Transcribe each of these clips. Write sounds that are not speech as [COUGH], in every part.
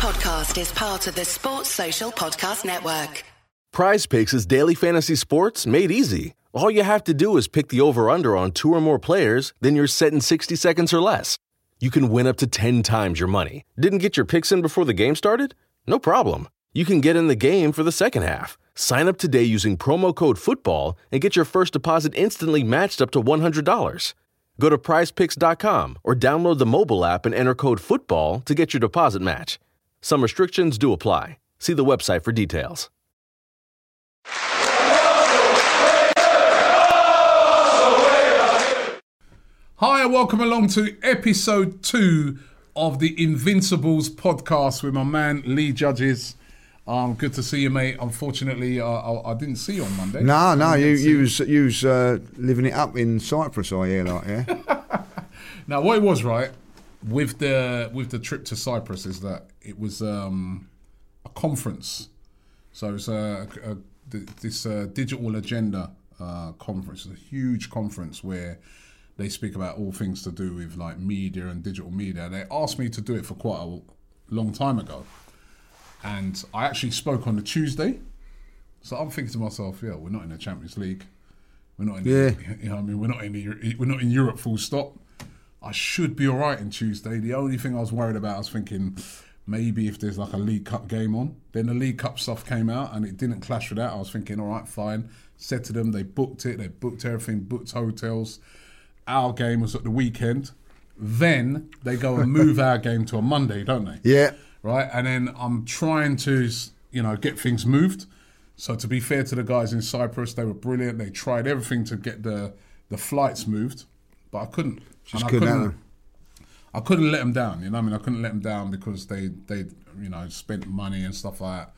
podcast is part of the Sports Social Podcast Network. Prize Picks is daily fantasy sports made easy. All you have to do is pick the over under on two or more players, then you're set in 60 seconds or less. You can win up to 10 times your money. Didn't get your picks in before the game started? No problem. You can get in the game for the second half. Sign up today using promo code FOOTBALL and get your first deposit instantly matched up to $100. Go to prizepicks.com or download the mobile app and enter code FOOTBALL to get your deposit match. Some restrictions do apply. See the website for details. Hi, and welcome along to episode two of the Invincibles podcast with my man Lee Judges. Um, good to see you, mate. Unfortunately, uh, I, I didn't see you on Monday. No, no, you you was you was uh, living it up in Cyprus, I hear, like yeah. [LAUGHS] Now, what it was right with the with the trip to Cyprus is that it was um, a conference. So it's a, a, this uh, digital agenda uh, conference, a huge conference where they speak about all things to do with like media and digital media. They asked me to do it for quite a long time ago, and I actually spoke on the Tuesday. So I'm thinking to myself, yeah, we're not in the Champions League. We're not in. Yeah. The, [LAUGHS] you know, I mean, we're not in the, we're not in Europe. Full stop. I should be all right in Tuesday. The only thing I was worried about, I was thinking maybe if there's like a League Cup game on. Then the League Cup stuff came out and it didn't clash with that. I was thinking, all right, fine. Said to them, they booked it, they booked everything, booked hotels. Our game was at the weekend. Then they go and move [LAUGHS] our game to a Monday, don't they? Yeah, right? And then I'm trying to, you know, get things moved. So to be fair to the guys in Cyprus, they were brilliant. They tried everything to get the the flights moved, but I couldn't. Just couldn't them. I couldn't let them down. You know, what I mean, I couldn't let them down because they they you know spent money and stuff like that.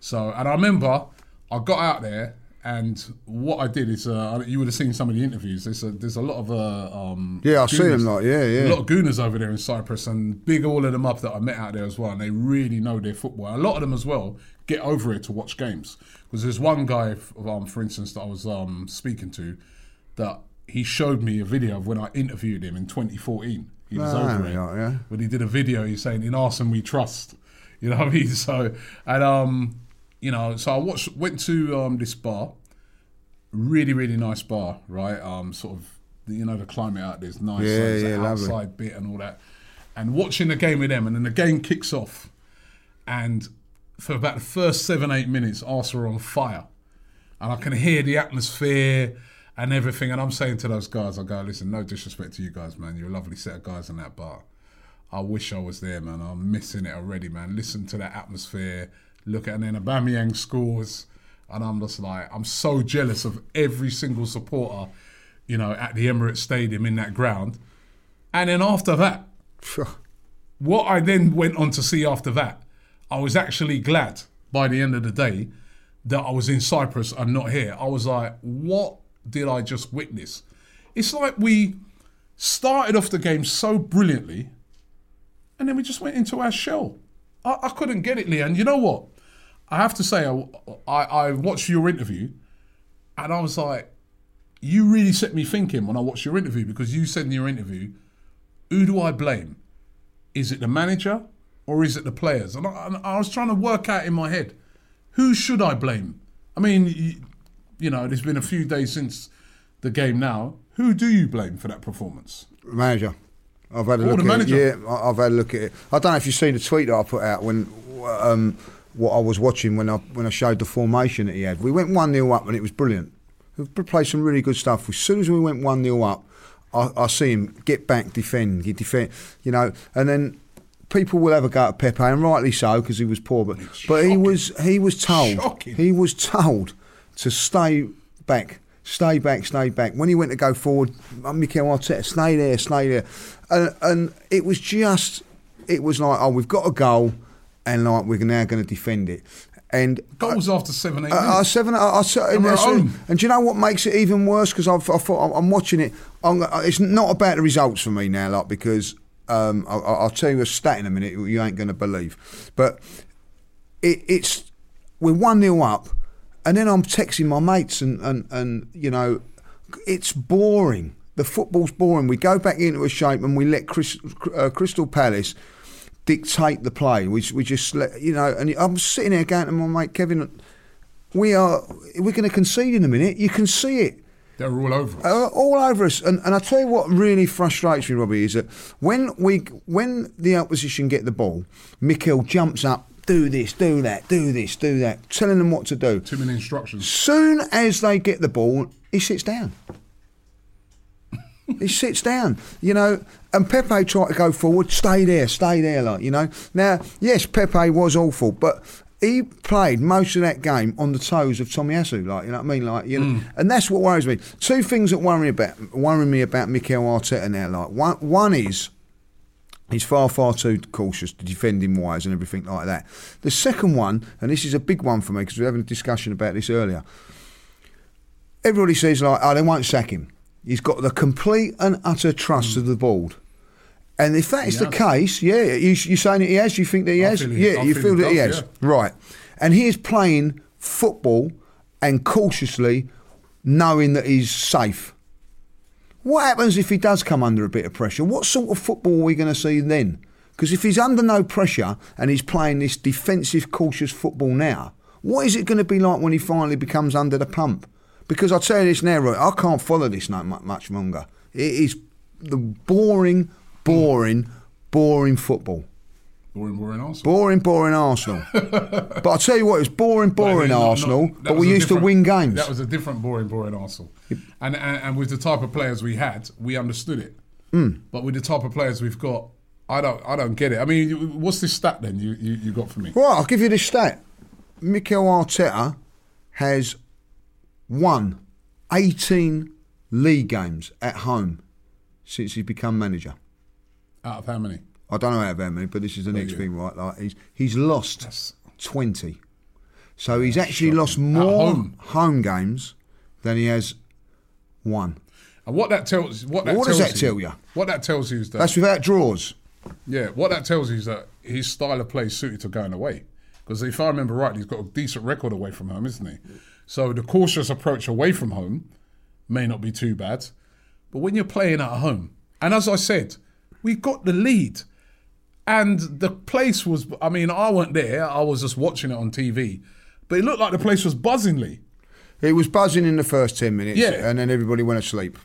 So, and I remember I got out there, and what I did is, uh, you would have seen some of the interviews. There's a, there's a lot of uh, um, Yeah, I see them, like, yeah, yeah. a lot of gooners over there in Cyprus, and big all of them up that I met out there as well, and they really know their football. A lot of them as well get over here to watch games because there's one guy, um, for instance, that I was um, speaking to, that he showed me a video of when I interviewed him in 2014. He was Ah, over here, right, yeah. but he did a video. He's saying, "In Arsenal we trust." You know what I mean? [LAUGHS] So, and um, you know, so I watched, went to um this bar, really really nice bar, right? Um, sort of, you know, the climate out there is nice. Yeah, so there's yeah, an lovely. outside bit and all that, and watching the game with them, and then the game kicks off, and for about the first seven eight minutes, Arsenal are on fire, and I can hear the atmosphere and everything, and I'm saying to those guys, I go, listen, no disrespect to you guys, man, you're a lovely set of guys in that bar. I wish I was there, man. I'm missing it already, man. Listen to that atmosphere. Look at and then Aubameyang scores, and I'm just like, I'm so jealous of every single supporter, you know, at the Emirates Stadium in that ground. And then after that, what I then went on to see after that, I was actually glad by the end of the day that I was in Cyprus and not here. I was like, what did I just witness? It's like we started off the game so brilliantly and then we just went into our shell. I, I couldn't get it, Lee. And you know what? I have to say, I, I, I watched your interview and I was like, you really set me thinking when I watched your interview because you said in your interview, who do I blame? Is it the manager or is it the players? And I, and I was trying to work out in my head, who should I blame? I mean, you, know, there's been a few days since the game now. Who do you blame for that performance? manager. I've had a Oh, look the at manager. it. Yeah, I've had a look at it. I don't know if you've seen the tweet that I put out when um, what I was watching when I when I showed the formation that he had. We went one 0 up and it was brilliant. We played some really good stuff. As soon as we went one 0 up, I, I see him get back, defend, he defend. You know, and then. People will have a go at Pepe, and rightly so, because he was poor. But but he was he was told Shocking. he was told to stay back, stay back, stay back. When he went to go forward, uh, Mikel Arteta, stay there, stay there, and, and it was just, it was like, oh, we've got a goal, and like we're now going to defend it, and. Goals after seven, eight Uh, uh, seven. I, I, and, we're at that's- home. and do you know what makes it even worse? Because I thought I'm watching it. I'm, uh, it's not about the results for me now, like because um, I, I- I'll tell you a stat in a minute you ain't going to believe. But it, it's we're one 0 up, and then I'm texting my mates, and, and and you know, it's boring. The football's boring. We go back into a shape, and we let Chris, uh, Crystal Palace dictate the play. We we just let you know. And I'm sitting there going to my mate Kevin, we are we're going to concede in a minute. You can see it. They're all over us. Uh, all over us. And, and I tell you what really frustrates me, Robbie, is that when we when the opposition get the ball, Mikel jumps up, do this, do that, do this, do that, telling them what to do. Too many instructions. Soon as they get the ball, he sits down. he sits down, you know. And Pepe tried to go forward, stay there, stay there, like you know. Now, yes, Pepe was awful, but he played most of that game on the toes of Tomiyasu, like you know what I mean, like you know. Mm. And that's what worries me. Two things that worry me about worry me about Mikel Arteta now. Like one, one is He's far, far too cautious, defending wise and everything like that. The second one, and this is a big one for me because we were having a discussion about this earlier. Everybody says like, "Oh, they won't sack him." He's got the complete and utter trust hmm. of the board. And if that is He the has. case, yeah, you, you're saying that he has. You think that he I has? he- yeah, I you feel feel he that he does, has, yeah. right? And he is playing football and cautiously, knowing that he's safe. What happens if he does come under a bit of pressure? What sort of football are we going to see then? Because if he's under no pressure and he's playing this defensive, cautious football now, what is it going to be like when he finally becomes under the pump? Because I'll tell you this now, Roy, I can't follow this much longer. It is the boring, boring, boring football. Boring, boring Arsenal. Boring, boring Arsenal. [LAUGHS] but I'll tell you what, it was boring, boring No, no, no, Arsenal, that but we used to win games. That was a different boring, boring Arsenal. And, and and with the type of players we had, we understood it. Hmm. But with the type of players we've got, I don't I don't get it. I mean, what's this stat then you, you, you got for me? Right, I'll give you this stat. Mikel Arteta has won 18 league games at home since he's become manager. Out of how many? I don't know how many, but this is the next thing, right? Like he's he's lost That's- 20. So he's actually shocking. lost more home. home games than he has won. And what that tells what that What does tells that tell you? What that tells you is that That's without draws. Yeah, what that tells you is that his style of play is suited to going away. Because if I remember right, he's got a decent record away from home, isn't he? So the cautious approach away from home may not be too bad. But when you're playing at home, and as I said, we got the lead. And the place was, I mean, I weren't there, I was just watching it on TV. But it looked like the place was buzzingly. It was buzzing in the first 10 minutes Yeah. and then everybody went asleep.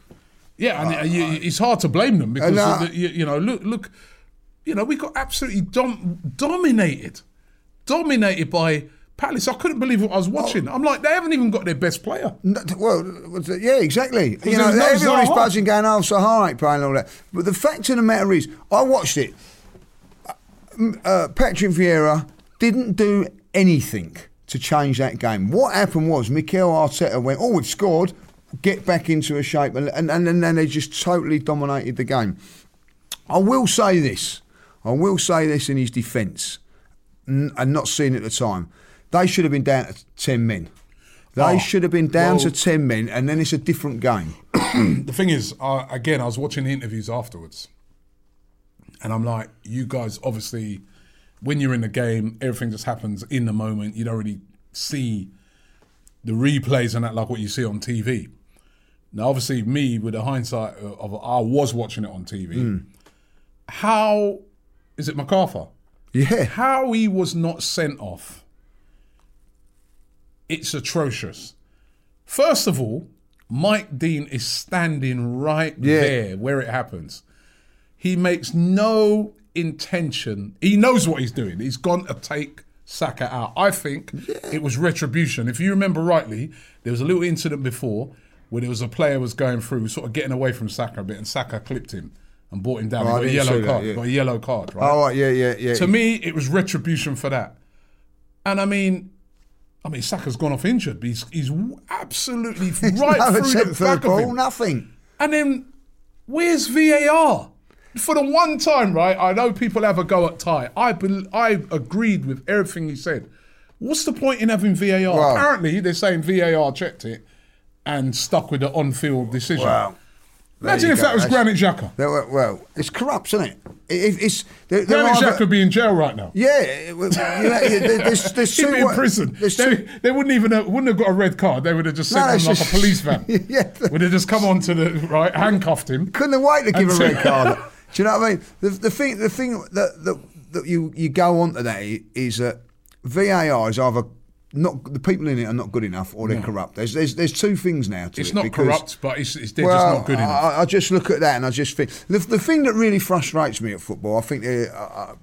Yeah, and you, it's hard to blame them because Uh, the- you, you know, look, look, you know, we got absolutely dom- dominated, dominated by Palace. I couldn't believe what I was watching. I'm like, they haven't even got their best player. No, Well, yeah, exactly. You know, there's no everybody's buzzing, going, "Oh, Zaha ain't playing all that." But the fact of the matter is, I watched it. Uh, Patrick Vieira didn't do anything to change that game. What happened was Mikel Arteta went, "Oh, we've scored. Get back into a shape," and and, and then they just totally dominated the game. I will say this. I will say this in his defence, and not seeing it at the time. They should have been down to ten men. They Oh, should have been down to ten men, and then it's a different game. [COUGHS] The thing is, uh, again, I was watching the interviews afterwards, and I'm like, you guys, obviously, when you're in the game, everything just happens in the moment. You don't really see the replays and that like what you see on TV. Now, obviously, me with the hindsight of, I was watching it on TV. Hmm. How is it McArthur? Yeah, How he was not sent off, it's atrocious. First of all, Mike Dean is standing right Yeah. there where it happens. He makes no intention. He knows what he's doing. He's gone to take Saka out. I think it was retribution. If you remember rightly, there was a little incident before where there was a player was going through, sort of getting away from Saka a bit, and Saka clipped him and brought him down. Oh, he got a yellow that, card. yeah. Got a yellow card, right? right, yeah, yeah, yeah. To me, it was retribution for that. And I mean, I mean, Saka's gone off injured, but he's, he's absolutely [LAUGHS] right no through the back of him. nothing. And then, where's VAR? For the one time, right? I know people have a go at Ty. I bel I agreed with everything he said. What's the point in having VAR? Wow. Apparently, they're saying VAR checked it and stuck with the on-field decision. Wow. Imagine if go. that was That's- Granit Xhaka. Were- well, it's corrupt, isn't it? it it's there, Granit Xhaka could be in jail right now. Yeah, it- well, you yeah, there's, [LAUGHS] there's He'd two be in prison. They, two, they wouldn't even have, wouldn't have got a red card. They would have just No, sent him it's like just- a police van. [LAUGHS] Yeah. Would have just come on to the right, handcuffed him. couldn't have waited to give a red card. Do you know what I mean? The, the thing, the thing that, that that you you go on to that i- is that VAR is either not the people in it are not good enough or they're corrupt. There's, there's there's two things now to It's it not because- corrupt, but it's, it's they're well, just not good enough. I, I just look at that and I just think the, the thing that really frustrates me at football. I think uh, uh,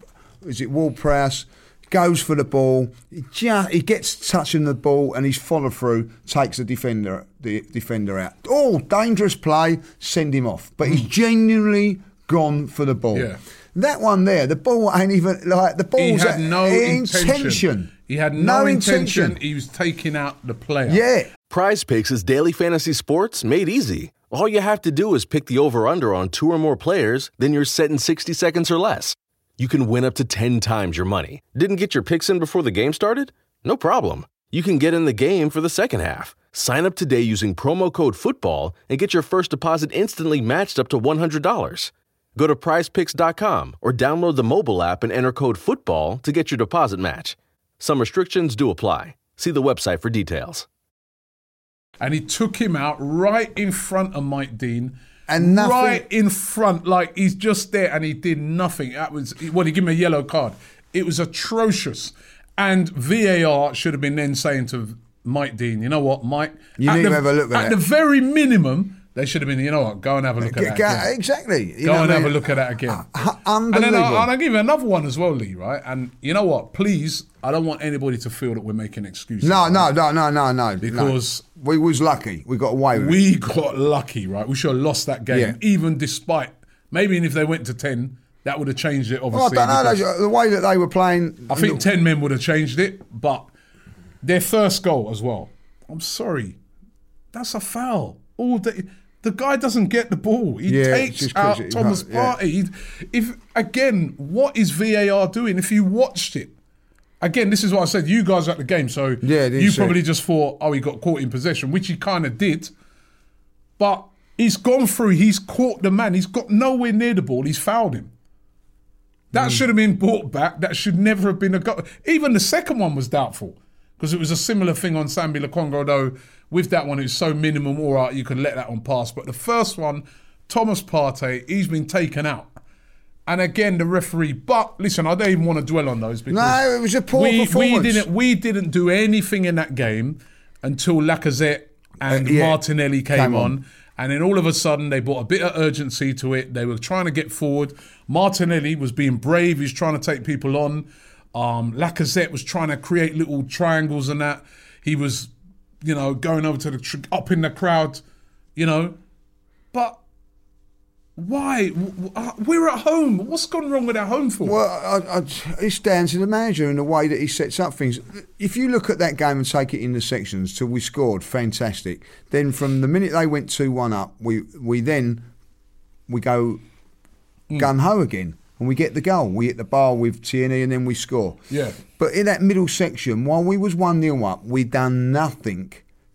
is it Ward Prowse goes for the ball. He, just, he gets touching the ball and his follow through takes the defender the defender out. Oh, dangerous play. Send him off. But he's genuinely gone for the ball. Yeah. That one there, the ball ain't even like the he ball's had no intention. intention. He had no, intention. He was taking out the player. Yeah. Prize Picks is daily fantasy sports made easy. All you have to do is pick the over under on two or more players, then you're set in 60 seconds or less. You can win up to 10 times your money. Didn't get your picks in before the game started? No problem. You can get in the game for the second half. Sign up today using promo code FOOTBALL and get your first deposit instantly matched up to $100. Go to prizepicks.com or download the mobile app and enter code FOOTBALL to get your deposit match. Some restrictions do apply. See the website for details. and he took him out right in front of Mike Dean. And nothing- right in front, like he's just there, and he did nothing. That was well, he gave him a yellow card. It was atrocious, and VAR should have been then saying to Mike Dean, "You know what, Mike? You at need the, to have a look at At it." the very minimum, they should have been. You know what? Go and have a look at that. again. Exactly. You Go and I have a look at that again. Uh, And then. I'll, I'll give you another one as well, Lee, right? And you know what? Please, I don't want anybody to feel that we're making excuses. No, no, no, no, no, no. Because- no. we was lucky. We got away with it. We got lucky, right? We should have lost that game, Yeah. even despite maybe if they went to 10, that would have changed it, Well, I don't know. The way that they were playing. I think 10 men would have changed it, but their first goal as well. I'm sorry. That's a foul. All day. The guy doesn't get the ball. He Yeah, takes out it- Thomas yeah. Partey. He- If again, what is VAR doing? If you watched it, again, this is what I said. You guys are at the game, so Yeah, you probably just thought, oh, he got caught in possession, which he kind of did. But he's gone through. He's caught the man. He's got nowhere near the ball. He's fouled him. That should have been brought back. That should never have been a goal. Even the second one was doubtful because it was a similar thing on Sambi Lokonga, though with that one it was so minimum, all right, you could let that one pass. But the first one, Thomas Partey, he's been taken out. And again, the referee. But listen, I don't even want to dwell on those because No, it was a poor we, performance. We didn't. We didn't do anything in that game until Lacazette and Uh, yeah, Martinelli came, came on. on. And then all of a sudden, they brought a bit of urgency to it. They were trying to get forward. Martinelli was being brave. He's trying to take people on. Um, Lacazette was trying to create little triangles and that. He was, you know, going over to the tr- up in the crowd, you know. But why? Uh, We're at home. What's gone wrong with our home form? Well, I, I, it's down to the manager and the way that he sets up things. If you look at that game and take it in the sections till we scored, fantastic. Then from the minute they went two one up, we we then we go Mm. gun ho again and we get the goal. We hit the bar with Tierney and then we score. Yeah. But in that middle section, while we was one 0 up, we done nothing.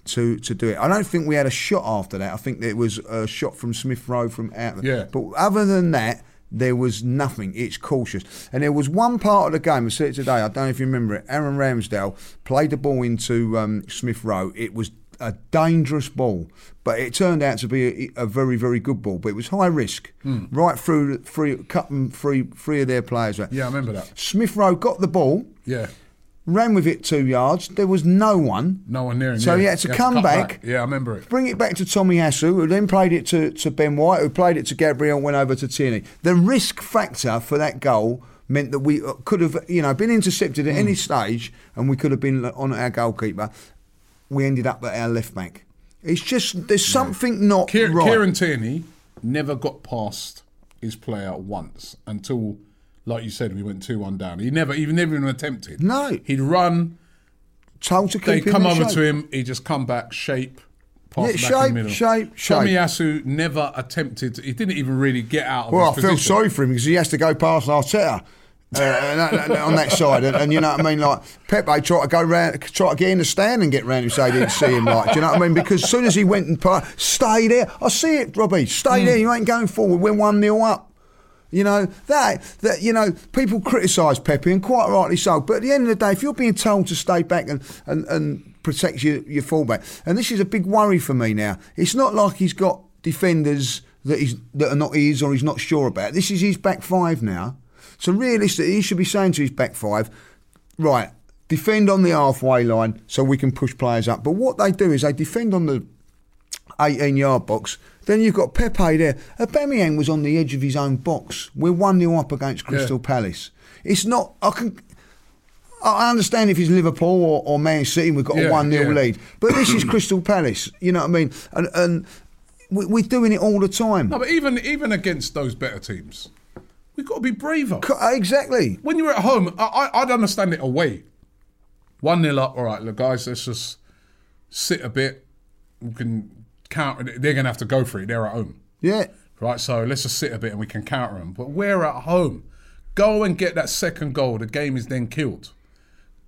To, to do it, I don't think we had a shot after that. I think there was a shot from Smith Rowe from out. Yeah. But other than that, there was nothing. It's cautious. And there was one part of the game, I said it today, I don't know if you remember it. Aaron Ramsdale played the ball into um, Smith Rowe. It was a dangerous ball, but it turned out to be a, a very, very good ball. But it was high risk, right through, three, cut them three, three of their players. out. yeah, I remember that. Smith Rowe got the ball, Yeah. ran with it two yards. There was no one. No one near him. So yeah. he had to come cut back. Yeah, I remember it. Bring it back to Tomiyasu, who then played it to, to Ben White, who played it to Gabriel, went over to Tierney. The risk factor for that goal meant that we uh, could have, you know, been intercepted at Hmm. any stage, and we could have been on our goalkeeper. We ended up at our left back. It's just there's something not Kier- right. Kieran Tierney never got past his player once until, like you said, we went 2 1 down. He never, even never even attempted. No. He'd run, Told to keep they him come over shape. to him, He'd just come back, shape, pass Yeah, it back in shape, the middle. shape, shape. Tomiyasu never attempted, he didn't even really get out of Well, I his feel sorry for him because he has to go past Arteta. Uh, and that- that- on that side, and, and you know what I mean. Like Pepe tried to go round, try to get in the stand and get round him, so he didn't see him. Like, do you know what I mean? Because as soon as he went and pa- stay there, I see it, Robbie. Stay Hmm. there. You ain't going forward. We're one 0 up. You know that that you know people criticise Pepe and quite rightly so. But at the end of the day, if you're being told to stay back and and, and protect your, your fullback, and this is a big worry for me now. It's not like he's got defenders that he's that are not his or he's not sure about. This is his back five now. So realistically, he should be saying to his back five, right, defend on the halfway line so we can push players up. But what they do is they defend on the 18 yard box. Then you've got Pepe there. Aubameyang was on the edge of his own box. We're 1 0 up against Crystal Yeah. Palace. It's not. I can. I understand if it's Liverpool or, or Man City, we've got a 1 0 yeah. lead. But this is [CLEARS THROAT] Crystal Palace. You know what I mean? And, and we, we're doing it all the time. No, but even even against those better teams, we've got to be braver. Uh, exactly. When you're at home, I, I'd understand it away. 1 0 up, all right, look, guys, let's just sit a bit. We can counter it. They're going to have to go for it. They're at home. Yeah. Right, so let's just sit a bit and we can counter them. But we're at home. Go and get that second goal. The game is then killed.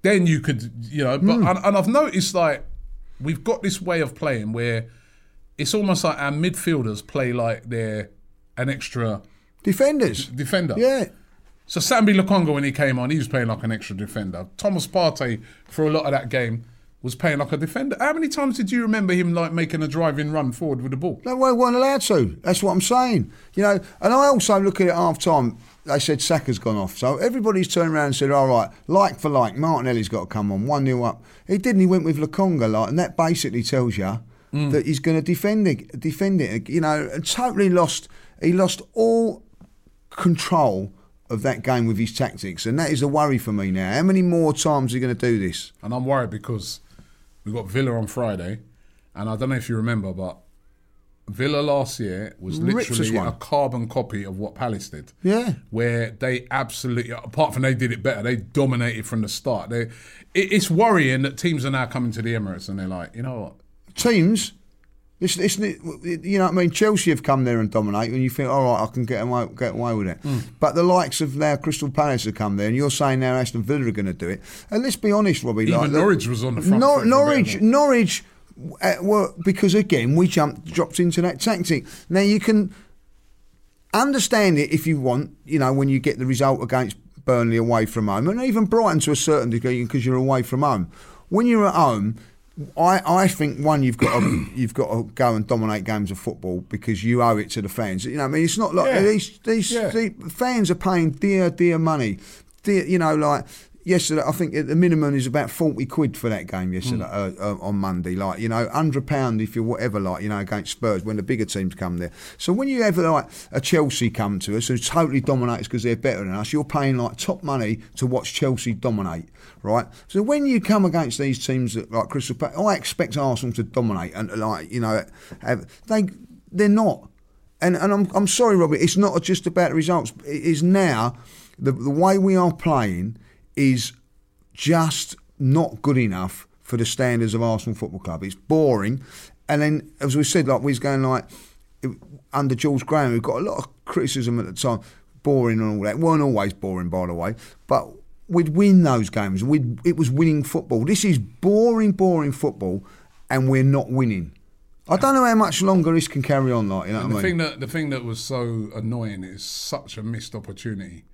Then you could, you know. But hmm. and, and I've noticed like we've got this way of playing where it's almost like our midfielders play like they're an extra Defenders. defender. Yeah. So Sambi Lokonga when he came on, he was playing like an extra defender. Thomas Partey for a lot of that game was playing like a defender. How many times did you remember him like making a driving run forward with the ball? No, we weren't allowed to. That's what I'm saying. You know, and I also look at it half time. They said Saka's gone off. So everybody's turned around and said, all right, like for like, Martinelli's got to come on, 1 0 up. He didn't, he went with Lokonga, like, and that basically tells you mm. that he's going to defend it, defend it. You know, and totally lost, he lost all control of that game with his tactics. And that is a worry for me now. How many more times are you going to do this? And I'm worried because we got Villa on Friday, and I don't know if you remember, but Villa last year was literally a carbon copy of what Palace did. Yeah. Where they absolutely, apart from they did it better, they dominated from the start. They, it, it's worrying that teams are now coming to the Emirates and they're like, you know what? teams. It's, it's, you know what I mean? Chelsea have come there and dominate, and you think, all right, I can get away, get away with it. Mm. But the likes of now Crystal Palace have come there, and you're saying now Aston Villa are going to do it. And let's be honest, Robbie. Even like, the- Norwich was on the front Nor- foot for a Norwich, Norwich, uh, were because again we jumped, dropped into that tactic. Now you can understand it if you want, you know, when you get the result against Burnley away from home, and even Brighton to a certain degree because you're away from home. When you're at home, I, I think one you've got to, [COUGHS] you've got to go and dominate games of football because you owe it to the fans. You know, I mean, it's not like Yeah. these these, Yeah. the fans are paying dear dear money. Dear, you know, like yesterday, I think the minimum is about forty quid for that game yesterday uh, uh, on Monday. Like you know, hundred pound if you're whatever, like you know, against Spurs when the bigger teams come there. So when you have like a Chelsea come to us who totally dominates because they're better than us, you're paying like top money to watch Chelsea dominate, right? So when you come against these teams that, like Crystal Palace, I expect Arsenal to dominate and like you know, have, they they're not. And and I'm I'm sorry, Robert. It's not just about the results. It is now the the way we are playing is just not good enough for the standards of Arsenal Football Club. It's boring. And then, as we said, like we was going like under George Graham, we've got a lot of criticism at the time, boring and all that. weren't always boring, by the way, but we'd win those games. We'd, it was winning football. This is boring, boring football, and we're not winning. I don't know how much longer this can carry on. Like you know And the I mean? thing that the thing that was so annoying is such a missed opportunity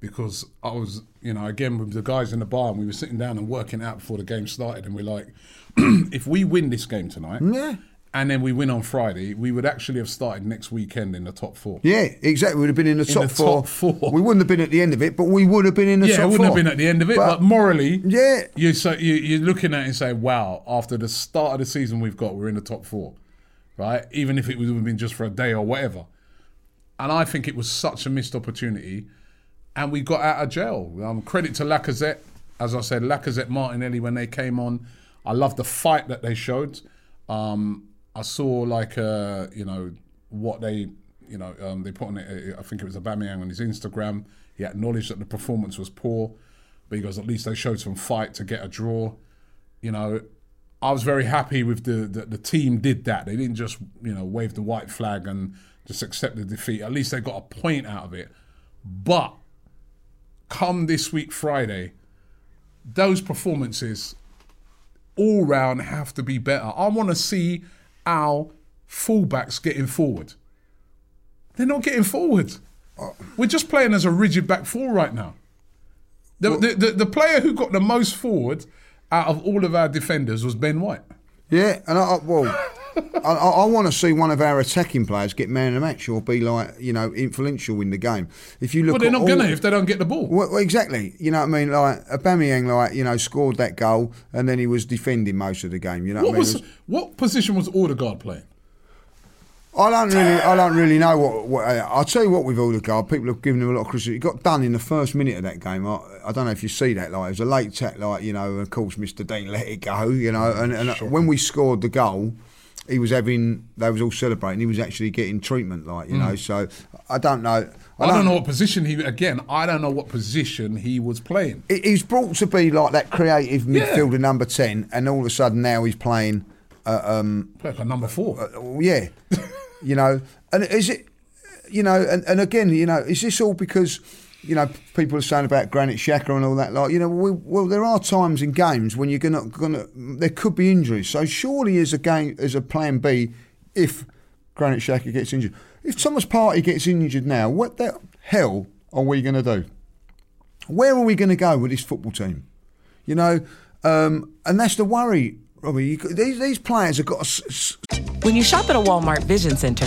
because I was, you know, again with the guys in the bar and we were sitting down and working out before the game started, and we're like, [CLEARS THROAT] if we win this game tonight, Yeah. And then we win on Friday, we would actually have started next weekend in the top four. Yeah, exactly. We'd have been in the, top, the four. top four. We wouldn't have been at the end of it, but we would have been in the Yeah, top it wouldn't have been at the end of it, but, morally, Yeah. you so you, you're looking at it and say, "Wow!" After the start of the season we've got, we're in the top four, right? Even if it would have been just for a day or whatever. And I think it was such a missed opportunity, and we got out of jail. Um, credit to Lacazette, as I said, Lacazette, Martinelli when they came on. I love the fight that they showed. Um, I saw like uh, you know what they you know um, they put on it. I think it was a Aubameyang on his Instagram. He acknowledged that the performance was poor, but he goes at least they showed some fight to get a draw. You know, I was very happy with the, the the team did that. They didn't just you know wave the white flag and just accept the defeat. At least they got a point out of it. But come this week Friday, those performances all round have to be better. I want to see our fullbacks getting forward. They're not getting forward. We're just playing as a rigid back four right now. The, the, the, the player who got the most forward out of all of our defenders was Ben White. Yeah, and I, I- well, I, I, I want to see one of our attacking players get man of the match or be like you know influential in the game. If you look, Well, they're not all- gonna if they don't get the ball. Well, exactly. You know what I mean? Like Aubameyang, like you know, scored that goal and then he was defending most of the game. You know What what, I mean? was what position was Odegaard playing? I don't really, I don't really know what. what uh, I'll tell you what with Odegaard, people have given him a lot of criticism. He got done in the first minute of that game. I, I don't know if you see that. Like it was a late tack, like you know. Of course, Mr. Dean let it go. You know, and, and when we scored the goal, he was having. They was all celebrating. He was actually getting treatment, like you know. So I don't know. I don't know what position he again. I don't know what position he was playing. He- He's brought to be like that creative Yeah. midfielder number ten, and all of a sudden now he's playing. Uh, um, Like a number four. Well, yeah, [LAUGHS] you know, and is it, you know, and, and again, you know, is this all because, you know, people are saying about Granit Xhaka and all that, like, you know, we, well, there are times in games when you're gonna, gonna, there could be injuries. So surely, as a game, as a plan B, if Granit Xhaka gets injured, if Thomas Partey gets injured now, what the hell are we going to do? Where are we going to go with this football team? You know, um, and that's the worry, Robbie. You, these, these players have got When you shop at a Walmart Vision Center,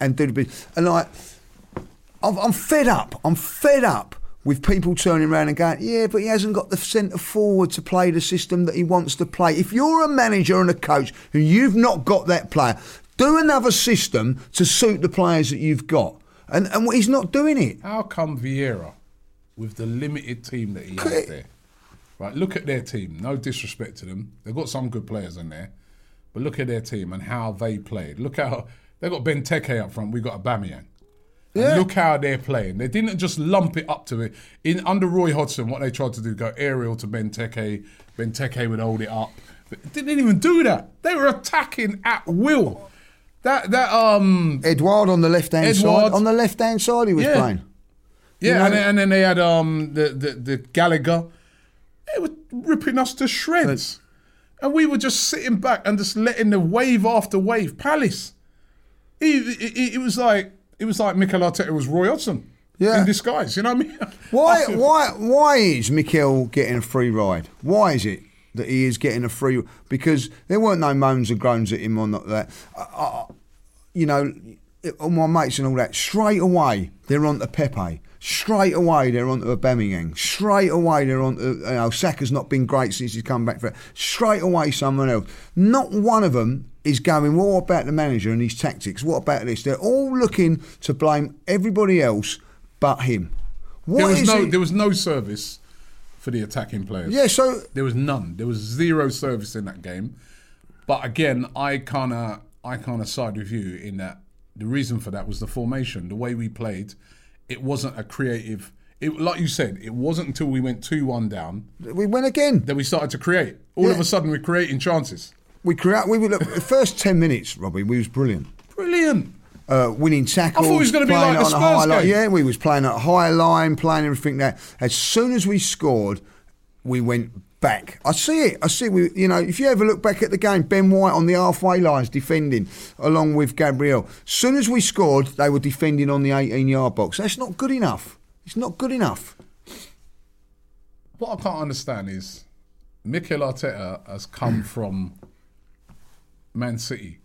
and do the bit. And like, I'm, I'm fed up. I'm fed up with people turning around and going, yeah, but he hasn't got the centre forward to play the system that he wants to play. If you're a manager and a coach and you've not got that player, do another system to suit the players that you've got. And and he's not doing it. How come Vieira, with the limited team that he has there, right? Look at their team. No disrespect to them, they've got some good players in there, but look at their team and how they played. Look how they got Benteke up front. We got Aubameyang. Yeah. look how they're playing. They didn't just lump it up to it. In under Roy Hodgson, what they tried to do, go aerial to Benteke. Ben Teke would hold it up. But didn't even do that. They were attacking at will. That that um Edouard on the left hand side. On the left hand side, he was Yeah. playing. Yeah, You know- and, then, and then they had um the, the the Gallagher. They were ripping us to shreds, and we were just sitting back and just letting the wave after wave. Palace. It, it, it- it was like it was like Mikel Arteta was Roy Hodgson. Yeah. In disguise, you know what I mean? [LAUGHS] Why, why, why is Mikel getting a free ride? Why is it that he is getting a free? Because there weren't no moans and groans at him on that. I, I, you know, all my mates and all that. Straight away, they're on to Pepe. Straight away, they're on to Aubameyang. Straight away, they're on to, you know, Saka's not been great since he's come back. For, it. straight away, someone else. Not one of them is going, well, what about the manager and his tactics? What about this? They're all looking to blame everybody else but him. What There was is no it? there was no service for the attacking players. Yeah, so There was none. There was zero service in that game. But again, I kind of uh, I kind of side with you in that the reason for that was the formation, the way we played. It wasn't a creative. It, like you said, it wasn't until we went two one down we went again. that we started to create. All of a sudden, we're creating chances. We create. We were look, the first ten minutes, Robbie. We was brilliant. Brilliant. Uh, winning tackles. I thought it was gonna be like the a Spurs line. game. Yeah, we was playing at high line, playing everything that. As soon as we scored, we went back. I see it. I see. We, you know, if you ever look back at the game, Ben White on the halfway lines defending, along with Gabriel. As soon as we scored, they were defending on the 18-yard box. That's not good enough. It's not good enough. What I can't understand is Mikel Arteta has come from Man City.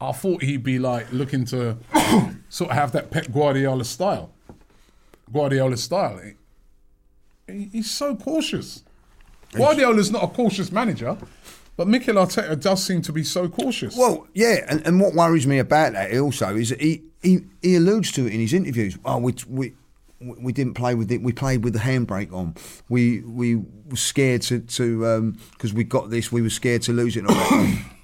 I thought he'd be like looking to [COUGHS] sort of have that Pep Guardiola style. Guardiola style. He- he's so cautious. Guardiola's not a cautious manager, but Mikel Arteta does seem to be so cautious. Well, yeah, and, and what worries me about that also is that he, he, he alludes to it in his interviews. Oh, we we we didn't play with it. We played with the handbrake on. We we were scared to to um, because we got this. We were scared to lose it.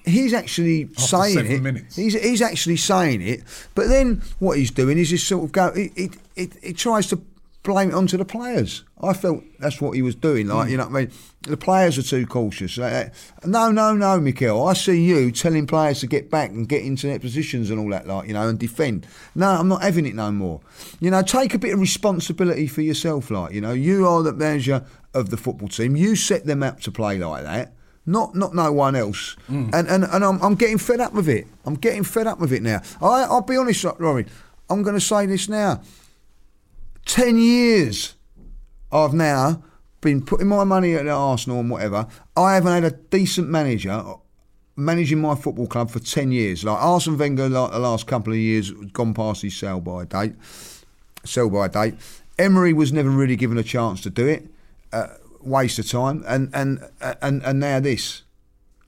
And all that. He's actually saying seven it. minutes. He's he's actually saying it. But then what he's doing is just sort of go. He he, he, he tries to blame it onto the players. I felt that's what he was doing. Like, you know what I mean? The players are too cautious. Uh, no, no, no, Mikel. I see you telling players to get back and get into their positions and all that, like, you know, and defend. No, I'm not having it no more. You know, take a bit of responsibility for yourself, like, you know, you are the manager of the football team. You set them up to play like that. Not, not no one else, and and, and I'm, I'm getting fed up with it. I'm getting fed up with it now. I, I'll be honest, Rory. I'm going to say this now. 10 years I've now been putting my money at Arsenal and whatever. I haven't had a decent manager managing my football club for 10 years. Like Arsene Wenger, like the last couple of years, gone past his sell by date. Sell by date. Emery was never really given a chance to do it. Uh, waste of time. And, and, and, and now this.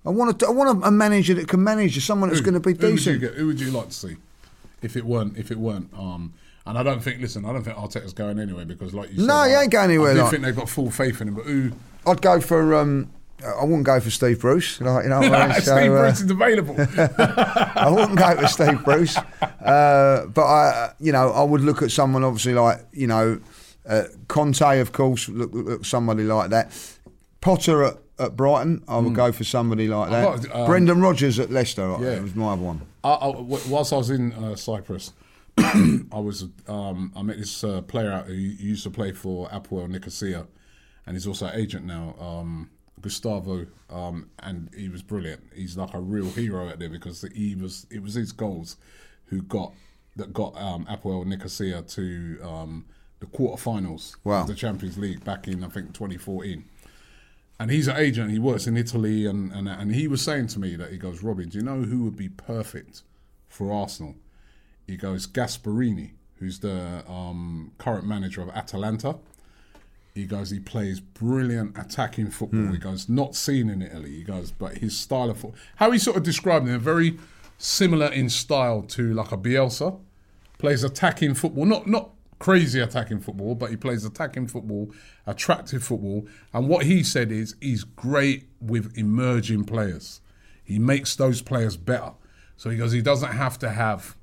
I want, a, I want a manager that can manage, someone that's going to be who would, decent. get, who would you like to see if it weren't if it weren't um and I don't think listen I don't think Arteta's going anywhere because like you said No, he ain't going anywhere, I do like- think they've got full faith in him but who I'd go for. Um, I wouldn't go for Steve Bruce. Like, you know, I mean? [LAUGHS] Steve So, uh, Bruce is available [LAUGHS] I wouldn't go for Steve Bruce, uh, but I, you know, I would look at someone obviously like you know, uh, Conte, of course, look, look, somebody like that. Potter at, at Brighton, I would go for somebody like that. Got, um, Brendan Rodgers at Leicester, Yeah. yeah. was my other one. I, I, whilst I was in uh, Cyprus, [COUGHS] I was um, I met this uh, player out who used to play for Apoel Nicosia, and he's also an agent now, um, Gustavo, um, and he was brilliant. He's like a real hero out there because he was it was his goals who got that got um, Apoel Nicosia to um, the quarterfinals Wow. of the Champions League back in I think 2014 and he's an agent. He works in Italy, and, and and he was saying to me that he goes, Robbie, do you know who would be perfect for Arsenal? He goes Gasperini, who's the um, current manager of Atalanta. He goes, he plays brilliant attacking football. He goes, not seen in Italy. He goes, but his style of football, how he sort of described him, very similar in style to like a Bielsa. Plays attacking football, not not crazy attacking football, but he plays attacking football, attractive football. And what he said is he's great with emerging players. He makes those players better. So he goes, he doesn't have to have,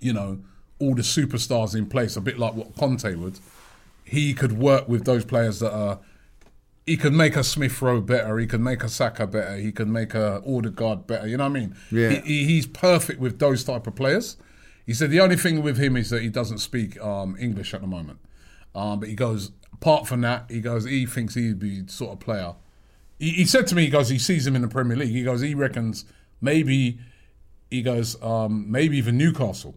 you know, all the superstars in place, a bit like what Conte would. He could work with those players that are. He could make a Smith Rowe better. He could make a Saka better. He could make a Odegaard better. You know what I mean? Yeah. He, he- he's perfect with those type of players. He said the only thing with him is that he doesn't speak um, English at the moment. Um, but he goes, apart from that, he goes, he thinks he'd be sort of player. He, he said to me, he goes, he sees him in the Premier League. He goes, he reckons maybe, he goes, um, maybe even Newcastle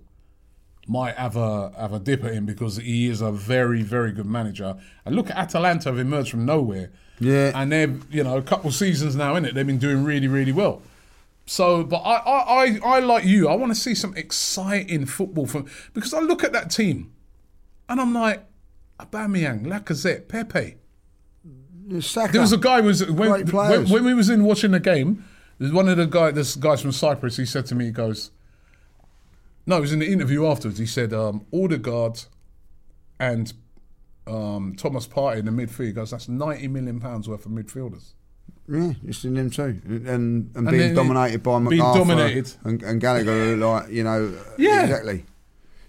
might have a have a dip at him because he is a very very good manager. And look at Atalanta have emerged from nowhere. Yeah. and they've you know a couple seasons now in it. They've been doing really really well. So, but I I, I, I like you. I want to see some exciting football from because I look at that team, and I'm like, Aubameyang, Lacazette, Pepe. Saka. There was a guy was when, when, when we was in watching the game. There's one of the guy, this guys from Cyprus. He said to me, he goes, "No, it was in the interview afterwards." He said, um, "Odegaard and um, Thomas Partey in the midfield." He goes, "That's ninety million pounds worth of midfielders." Yeah, it's in them too, and and, And being dominated by being McArthur dominated. And, and Gallagher, like you know, Yeah. exactly.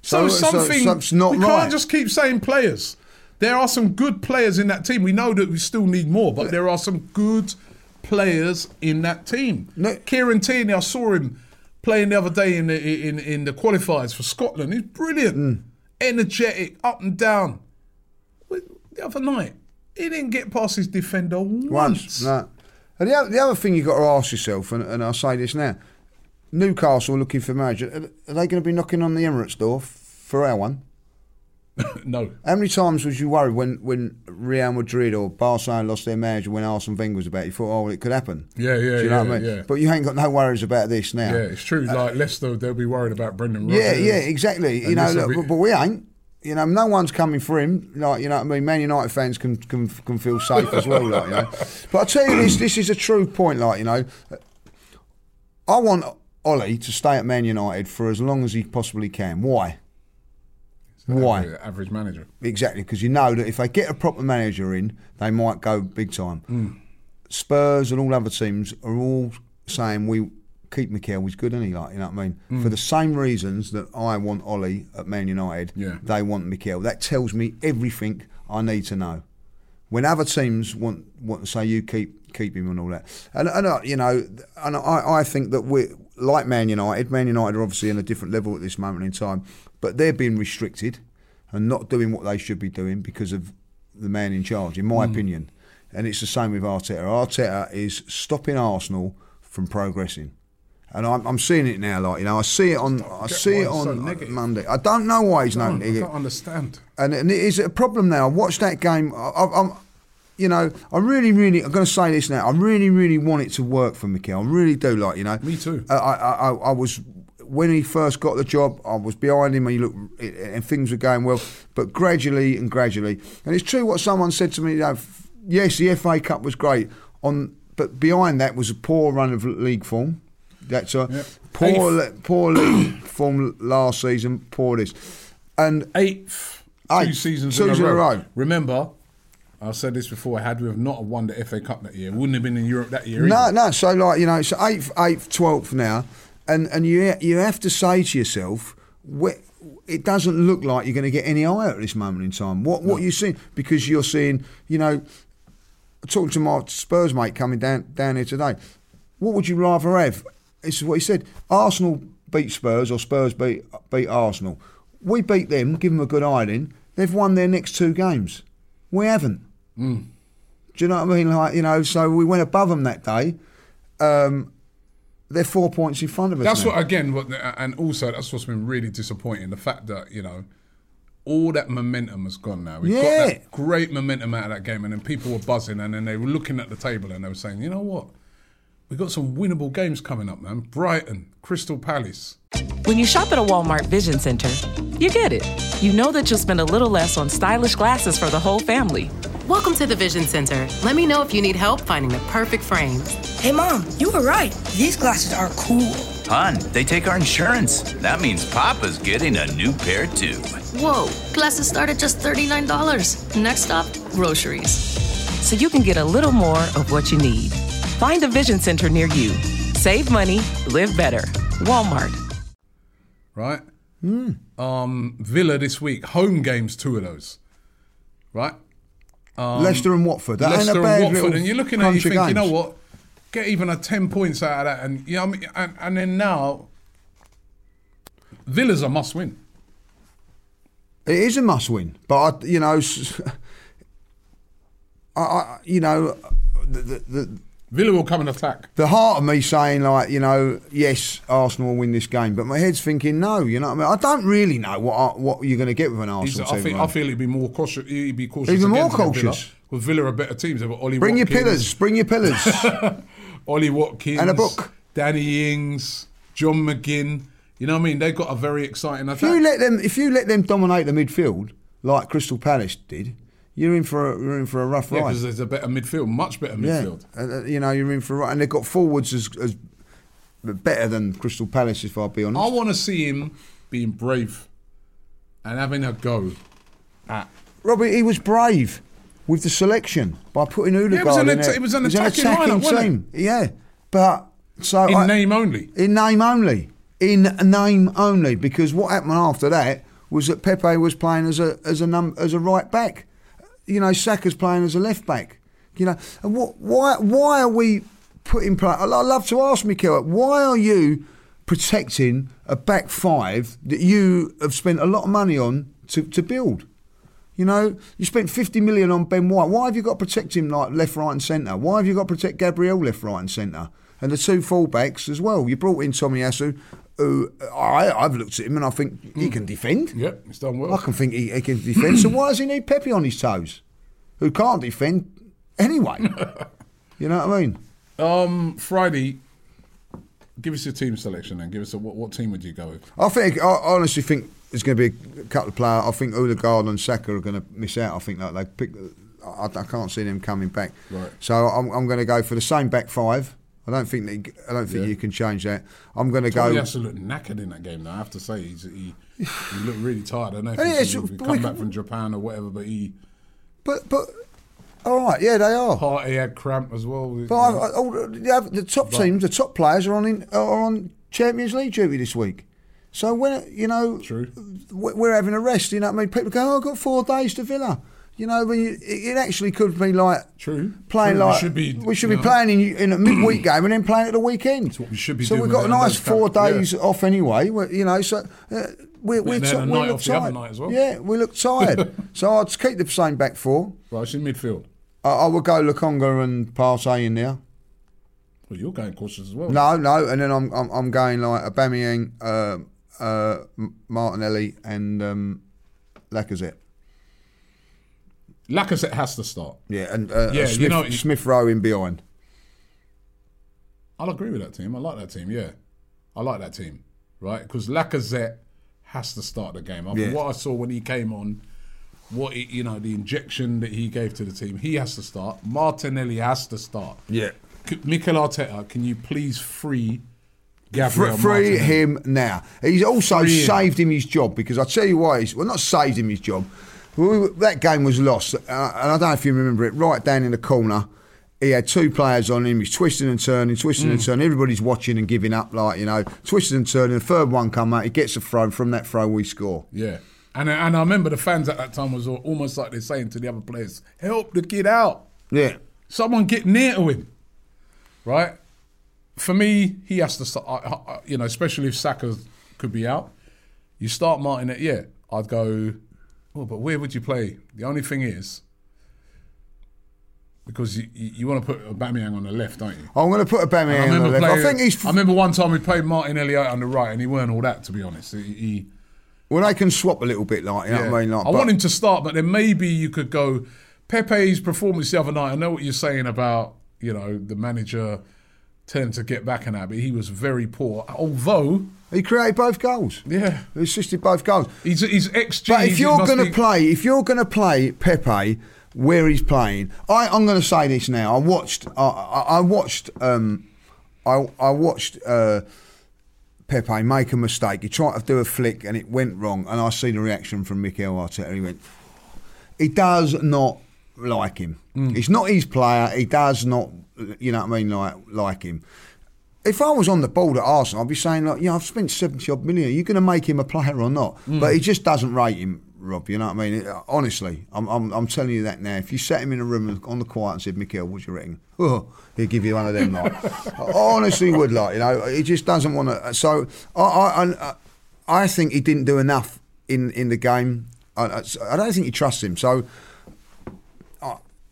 So, something something's not we right. can't just keep saying players. There are some good players in that team. We know that we still need more, but there are some good players in that team. No- Kieran Tierney, I saw him playing the other day in the in, in the qualifiers for Scotland. He's brilliant, Mm. energetic, up and down. The other night, he didn't get past his defender once. once. No. And the other, the other thing you've got to ask yourself, and, and I'll say this now, Newcastle looking for manager. Are, are they going to be knocking on the Emirates door for our one? [LAUGHS] no. How many times was you worried when, when Real Madrid or Barcelona lost their manager when Arsene Wenger was about? You thought, oh, it could happen. Yeah, yeah, Do you know yeah, what I mean? yeah. But you ain't got no worries about this now. Yeah, it's true. Uh, like Leicester, they'll be worried about Brendan Rodgers. Yeah, yeah, exactly. You know, look, be- but we ain't. You know, no one's coming for him. Like, you know what I mean? Man United fans can can, can feel safe as well, like, you know. [LAUGHS] But I tell you this, this is a true point, like, you know. I want Ollie to stay at Man United for as long as he possibly can. Why? Why? Average, average manager. Exactly, because you know that if they get a proper manager in, they might go big time. Hmm. Spurs and all other teams are all saying we keep Mikel was good, isn't he? Like, you know what I mean? Mm. For the same reasons that I want Ollie at Man United, Yeah. they want Mikel. That tells me everything I need to know. When other teams want want to say you keep keep him and all that, and, and uh, you know, and I, I think that we like Man United. Man United are obviously on a different level at this moment in time, but they're being restricted and not doing what they should be doing because of the man in charge, in my opinion. And it's the same with Arteta. Arteta is stopping Arsenal from progressing. And I'm, I'm seeing it now, like you know, I see it on, I see it on so on. Monday. I don't know why he's I not I don't understand. and, and it is a problem now. I watched that game. I, I'm, you know, I really, really, I'm going to say this now. I really, really want it to work for Mikel. I really do. Like, you know, Me too. I, I, I, I was when he first got the job. I was behind him, and he looked, and things were going well. But gradually and gradually, and it's true what someone said to me. You know, yes, the FA Cup was great. On, but behind that was a poor run of league form. That's a Yep. poor, le- [COUGHS] poor league form last season. Poor this, and Eighth, two Eighth, seasons two in, a in a row. row. Remember, I said this before. Had we have not won the FA Cup that year, wouldn't have been in Europe that year. No, either. no. So like you know, it's eighth, eighth, twelfth now, and and you you have to say to yourself, it doesn't look like you're going to get any higher at this moment in time. What what you seeing? Because you're seeing, you know, talking to my Spurs mate coming down down here today. What would you rather have? This is what he said. Arsenal beat Spurs or Spurs beat beat Arsenal. We beat them, give them a good hiding. They've won their next two games. We haven't. Do you know what I mean? Like you know, so we went above them that day. Um, they're four points in front of us. That's now. what again, what, and also that's what's been really disappointing. The fact that you know all that momentum has gone now. We've Yeah. got that great momentum out of that game, and then people were buzzing, and then they were looking at the table and they were saying, you know what, we got some winnable games coming up, man. Brighton, Crystal Palace. When you shop at a Walmart Vision Center, you get it. You know that you'll spend a little less on stylish glasses for the whole family. Welcome to the Vision Center. Let me know if you need help finding the perfect frames. Hey, Mom, you were right. These glasses are cool. Hun, they take our insurance. That means Papa's getting a new pair too. Whoa, glasses start at just $39. Next stop, groceries. So you can get a little more of what you need. Find a Vision Center near you. Save money, live better. Walmart. right? Um, Villa this week, home games, two of those, right? Leicester and Watford. That Leicester ain't a and Watford, and you're looking at it, you crunch of think, you know what? Get even a ten points out of that, and you know, what I mean, and, and then now, Villa's a must win. It is a must win, but I, you know, s- [LAUGHS] I, I you know, the, the, the Villa will come and attack. the heart of me saying like, you know, yes, Arsenal will win this game, but my head's thinking no. You know what I mean? I don't really know what I- what you're going to get with an He's, Arsenal I team. think right? I feel he'd be more cautious. He'd be cautious. Even more cautious. Because Villa are better teams. They've got Ollie bring your pillars, bring your pillars. [LAUGHS] Ollie Watkins, And a book. Danny Ings, John McGinn. You know what I mean? They've got a very exciting if you let them, if you let them dominate the midfield like Crystal Palace did, you're in for a, you're in for a rough Yeah, ride. because there's a better midfield, much better midfield. Uh, uh, you know, you're in for a ride, and they've got forwards as, as better than Crystal Palace, if I'll be honest. I want to see him being brave and having a go at. Robbie, he was brave with the selection by putting Odegaard Yeah, it was an in there. it was an He's attacking lineup, team. Yeah, but so In I- name only. in name only, in name only, because what happened after that was that Pepe was playing as a as a num- as a right back. You know, Saka's playing as a left back. You know, and what? Why? Why are we putting? Play- I love to ask Mikel, why are you protecting a back five that you have spent a lot of money on to, to build? You know, you spent 50 million on Ben White. Why have you got to protect him like left, right, and centre? Why have you got to protect Gabriel left, right, and centre? And the two fullbacks as well. You brought in Tomiyasu, who I, I've looked at him and I think he can defend. Yep, he's done well. I can think he, he can defend. so why does he need Pepe on his toes, who can't defend anyway? [LAUGHS] you know what I mean? Um, Friday, give us your team selection and give us a, what, what team would you go with? I think I honestly think there's going to be a couple of players. I think Odegaard and Saka are going to miss out. I think that they pick. I, I can't see them coming back. Right. So I'm, I'm going to go for the same back five. I don't think that, I don't think Yeah. you can change that. I'm going to go. Asu looked knackered in that game. Though I have to say, he's, he he looked really tired. I don't know if Yeah, he's he come we back from Japan or whatever, but he But but All right, yeah, they are. Partey had cramp as well. But I, I, the, the- top teams, the top players are on in, are on Champions League duty this week. So when you know, True. we- we're having a rest. You know what I mean? People go, "Oh, I've got four days to Villa." You know, when you, it, actually could be like True. playing True, we like should be, we should be know. playing in, in a [CLEARS THROAT] midweek game and then playing at the weekend. That's what we should be so we've got a nice four camp- yeah. days off anyway. We're, you know, so uh, we're, we're a we look off the other tired. night as well. Yeah, we look tired. [LAUGHS] so I'd keep the same back four. Right, it's in midfield. I, I would go Lokonga and Partey in there. Well, you're going cautious as well. No, no, and then I'm I'm, I'm going like Aubameyang, uh, uh, Martinelli, and um, Lacazette. Lacazette has to start. Yeah, and uh, Yeah, you Smith, know- Smith Rowe in behind. I'll agree with that team. I like that team. Yeah, I like that team. Right, because Lacazette has to start the game. After Yeah. what I saw when he came on, what he, you know, the injection that he gave to the team, he has to start. Martinelli has to start. Yeah. Mikel Arteta, can you please free Gabriel free Martinelli? him now. He's also Free saved him his job because I tell you why. He's, well, not saved him his job. We, that game was lost, uh, and I don't know if you remember it. Right down in the corner, he had two players on him. He's twisting and turning, twisting Mm. and turning. Everybody's watching and giving up, like you know, twisting and turning. The third one come out, he gets a throw. From that throw, we score. Yeah. And, and I remember the fans at that time was almost like they're saying to the other players, help the kid out. Yeah. Someone get near to him. Right? For me, he has to start, you know, especially if Saka could be out. You start Martin at, yeah, I'd go, oh, but where would you play? The only thing is, because you, you, you want to put Aubameyang on the left, don't you? I'm going to put And Aubameyang on the left. I think he's I remember one time we played Martinelli out on the right, and he weren't all that, to be honest. He, he well, they can swap a little bit, like you know what I mean. Like, I want him to start, but then maybe you could go Pepe's performance the other night. I know what you're saying about you know the manager tend to get back in that, but he was very poor. Although He created both goals. Yeah, he assisted both goals. he's he's XG. But if you're going to be- play, if you're going to play Pepe where he's playing, I, I'm going to say this now. I watched, I, I, I watched, um, I, I watched uh, Pepe make a mistake. He tried to do a flick and it went wrong, and I see the reaction from Mikel Arteta. He went, he does not like him. Mm. He's not his player. He does not, you know what I mean, like like him. If I was on the board at Arsenal, I'd be saying like, yeah, I've spent seventy odd million. Are you going to make him a player or not? Mm. But he just doesn't rate him, Rob. You know what I mean? Honestly, I'm, I'm I'm telling you that now. If you sat him in a room on the quiet and said, Mikel, what do you reckon? [LAUGHS] Oh, he'd give you one of them. Like, honestly would like. You know, he just doesn't want to. So I I, I I think he didn't do enough in in the game. I, I I don't think he trusts him. So.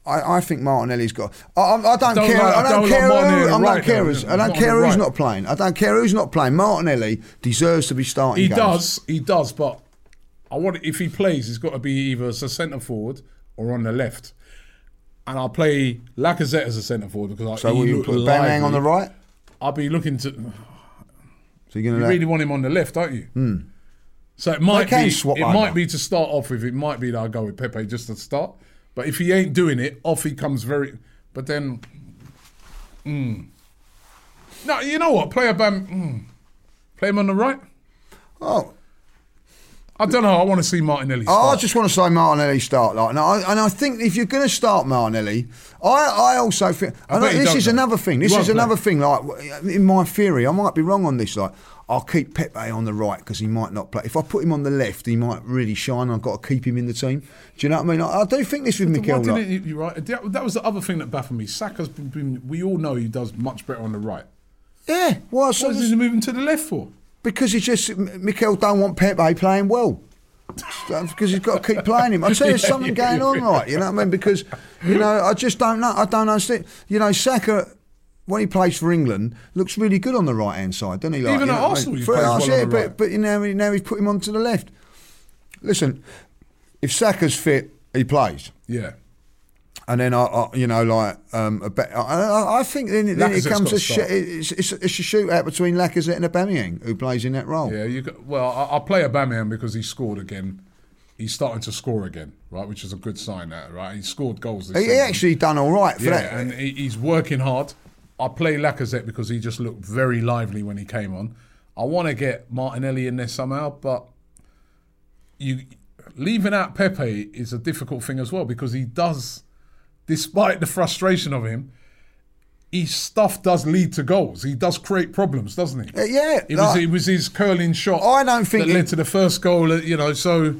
I, I think Martinelli's got. I, I, I don't, Don't care. like- I don't, don't care. Who, I don't care. who's- I don't care who's right. not playing. I don't care who's not playing. Martinelli deserves to be starting. he games. does, he does. But I want if he plays, he's got to be either as a centre forward or on the left. And I'll play Lacazette as a centre forward because I So will you put Bang on the right? I'll be looking to. [SIGHS] So you're going You really want him on the left, don't you? Hmm. So it might be swap it might be to start off with. It might be that I go with Pepe just to start. But if he ain't doing it, off he comes very. But then, mm. no, you know what? Play a bam. Mm. Play him on the right. Oh, I don't know. I want to see Martinelli. Oh, I just want to say Martinelli start like, and I, and I think if you're going to start Martinelli, I, I also think I he this is though. another thing. This is play. another thing. Like in my theory, I might be wrong on this. Like I'll keep Pepe on the right because he might not play. If I put him on the left, he might really shine. I've got to keep him in the team. Do you know what I mean? I, I do think this with Mikel. Like, you're right. That, was the other thing that baffled me. Saka's been, been. We all know he does much better on the right. yeah, why? So What is he moving to the left for? Because he just Mikel don't want Pepe playing well. because he's got to keep playing him. I tell you, [LAUGHS] there's something going on, right? You know what I mean? Because you know, I just don't know. I don't understand. You know, Saka. When he plays for England, looks really good on the right hand side, doesn't he? Like, Even you at know I Arsenal, mean? For well yeah, but right. but you know, now he's put him onto the left. Listen, if Saka's fit, he plays. Yeah. And then I, I you know, like um, bet, I, I, think then, then it comes a to sh- it's, it's, it's a shootout between Lacazette and Aubameyang, who plays in that role. Yeah, you got, well, I- I'll play Aubameyang because he scored again. He's starting to score again, right? Which is a good sign. That right, he scored goals. This He, he season. actually done all right for yeah, that. and he, he's working hard. I play Lacazette because he just looked very lively when he came on. I want to get Martinelli in there somehow, but you leaving out Pepe is a difficult thing as well because he does despite the frustration of him, his stuff does lead to goals. He does create problems, doesn't he? Uh, yeah, It was it was his curling shot. I don't think that he- led to the first goal. uh, You know, so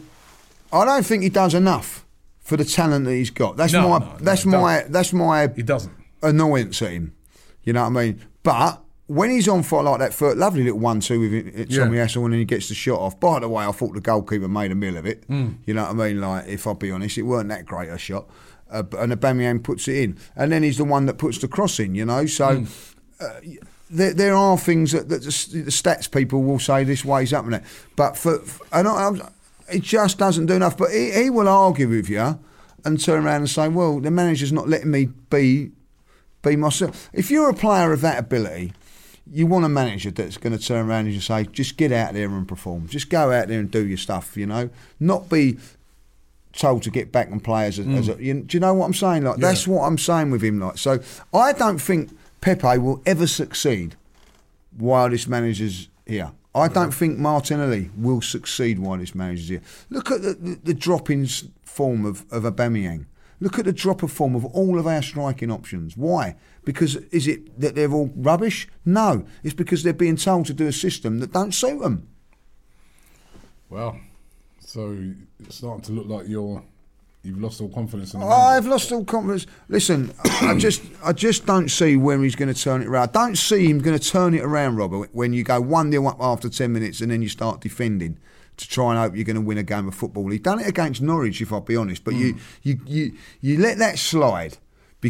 I don't think he does enough for the talent that he's got. That's No, my no, no, that's he my doesn't. that's my he doesn't. annoyance at him. You know what I mean? But when he's on fire like that, for lovely little one-two with it, it, Yeah. Tomiyasu, and then he gets the shot off. By the way, I thought the goalkeeper made a meal of it. Hmm. You know what I mean? Like, if I'll be honest, it weren't that great a shot. Uh, and Aubameyang puts it in, and then he's the one that puts the cross in. You know, so. Hmm. Uh, there, there are things that, that the, the stats people will say this way's up and that, but for, and I, it just doesn't do enough. But he, he will argue with you and turn around and say, "Well, the manager's not letting me be be myself." If you're a player of that ability, you want a manager that's going to turn around and just say, "Just get out there and perform. Just go out there and do your stuff." You know, not be told to get back and play as a. Mm. As a you, do you know what I'm saying? Like Yeah. that's what I'm saying with him. Like so, I don't think Pepe will ever succeed while this manager's here. I don't think Martinelli will succeed while this manager's here. Look at the, the, the drop in form of, of Aubameyang. Look at the drop of form of all of our striking options. Why? Because is it that they're all rubbish? No, it's because they're being told to do a system that don't suit them. Well, so it's starting to look like you're you've lost all confidence in the Oh. I've lost all confidence. Listen, I just, I just don't see where he's going to turn it around. I don't see him going to turn it around, Robert. When you go one nil up after ten minutes and then you start defending to try and hope you're going to win a game of football. He done it against Norwich, if I'll be honest. But you, hmm. you, you, you let that slide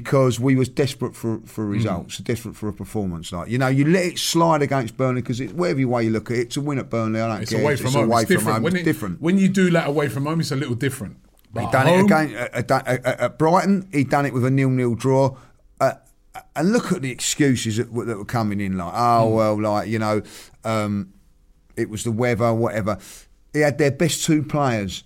because we was desperate for, for results, desperate for a performance. Like you know, you let it slide against Burnley because whatever way you look at it, to win at Burnley, I don't It's care. away It's from home. away it's from different. home. When It's it- different. When you do that away from home, it's a little different. But He done home, it again at, at, at, at Brighton. He done it with a nil-nil draw. Uh, and look at the excuses that, were- that were coming in, like, oh well, like you know, um, it was the weather, whatever. He had their best two players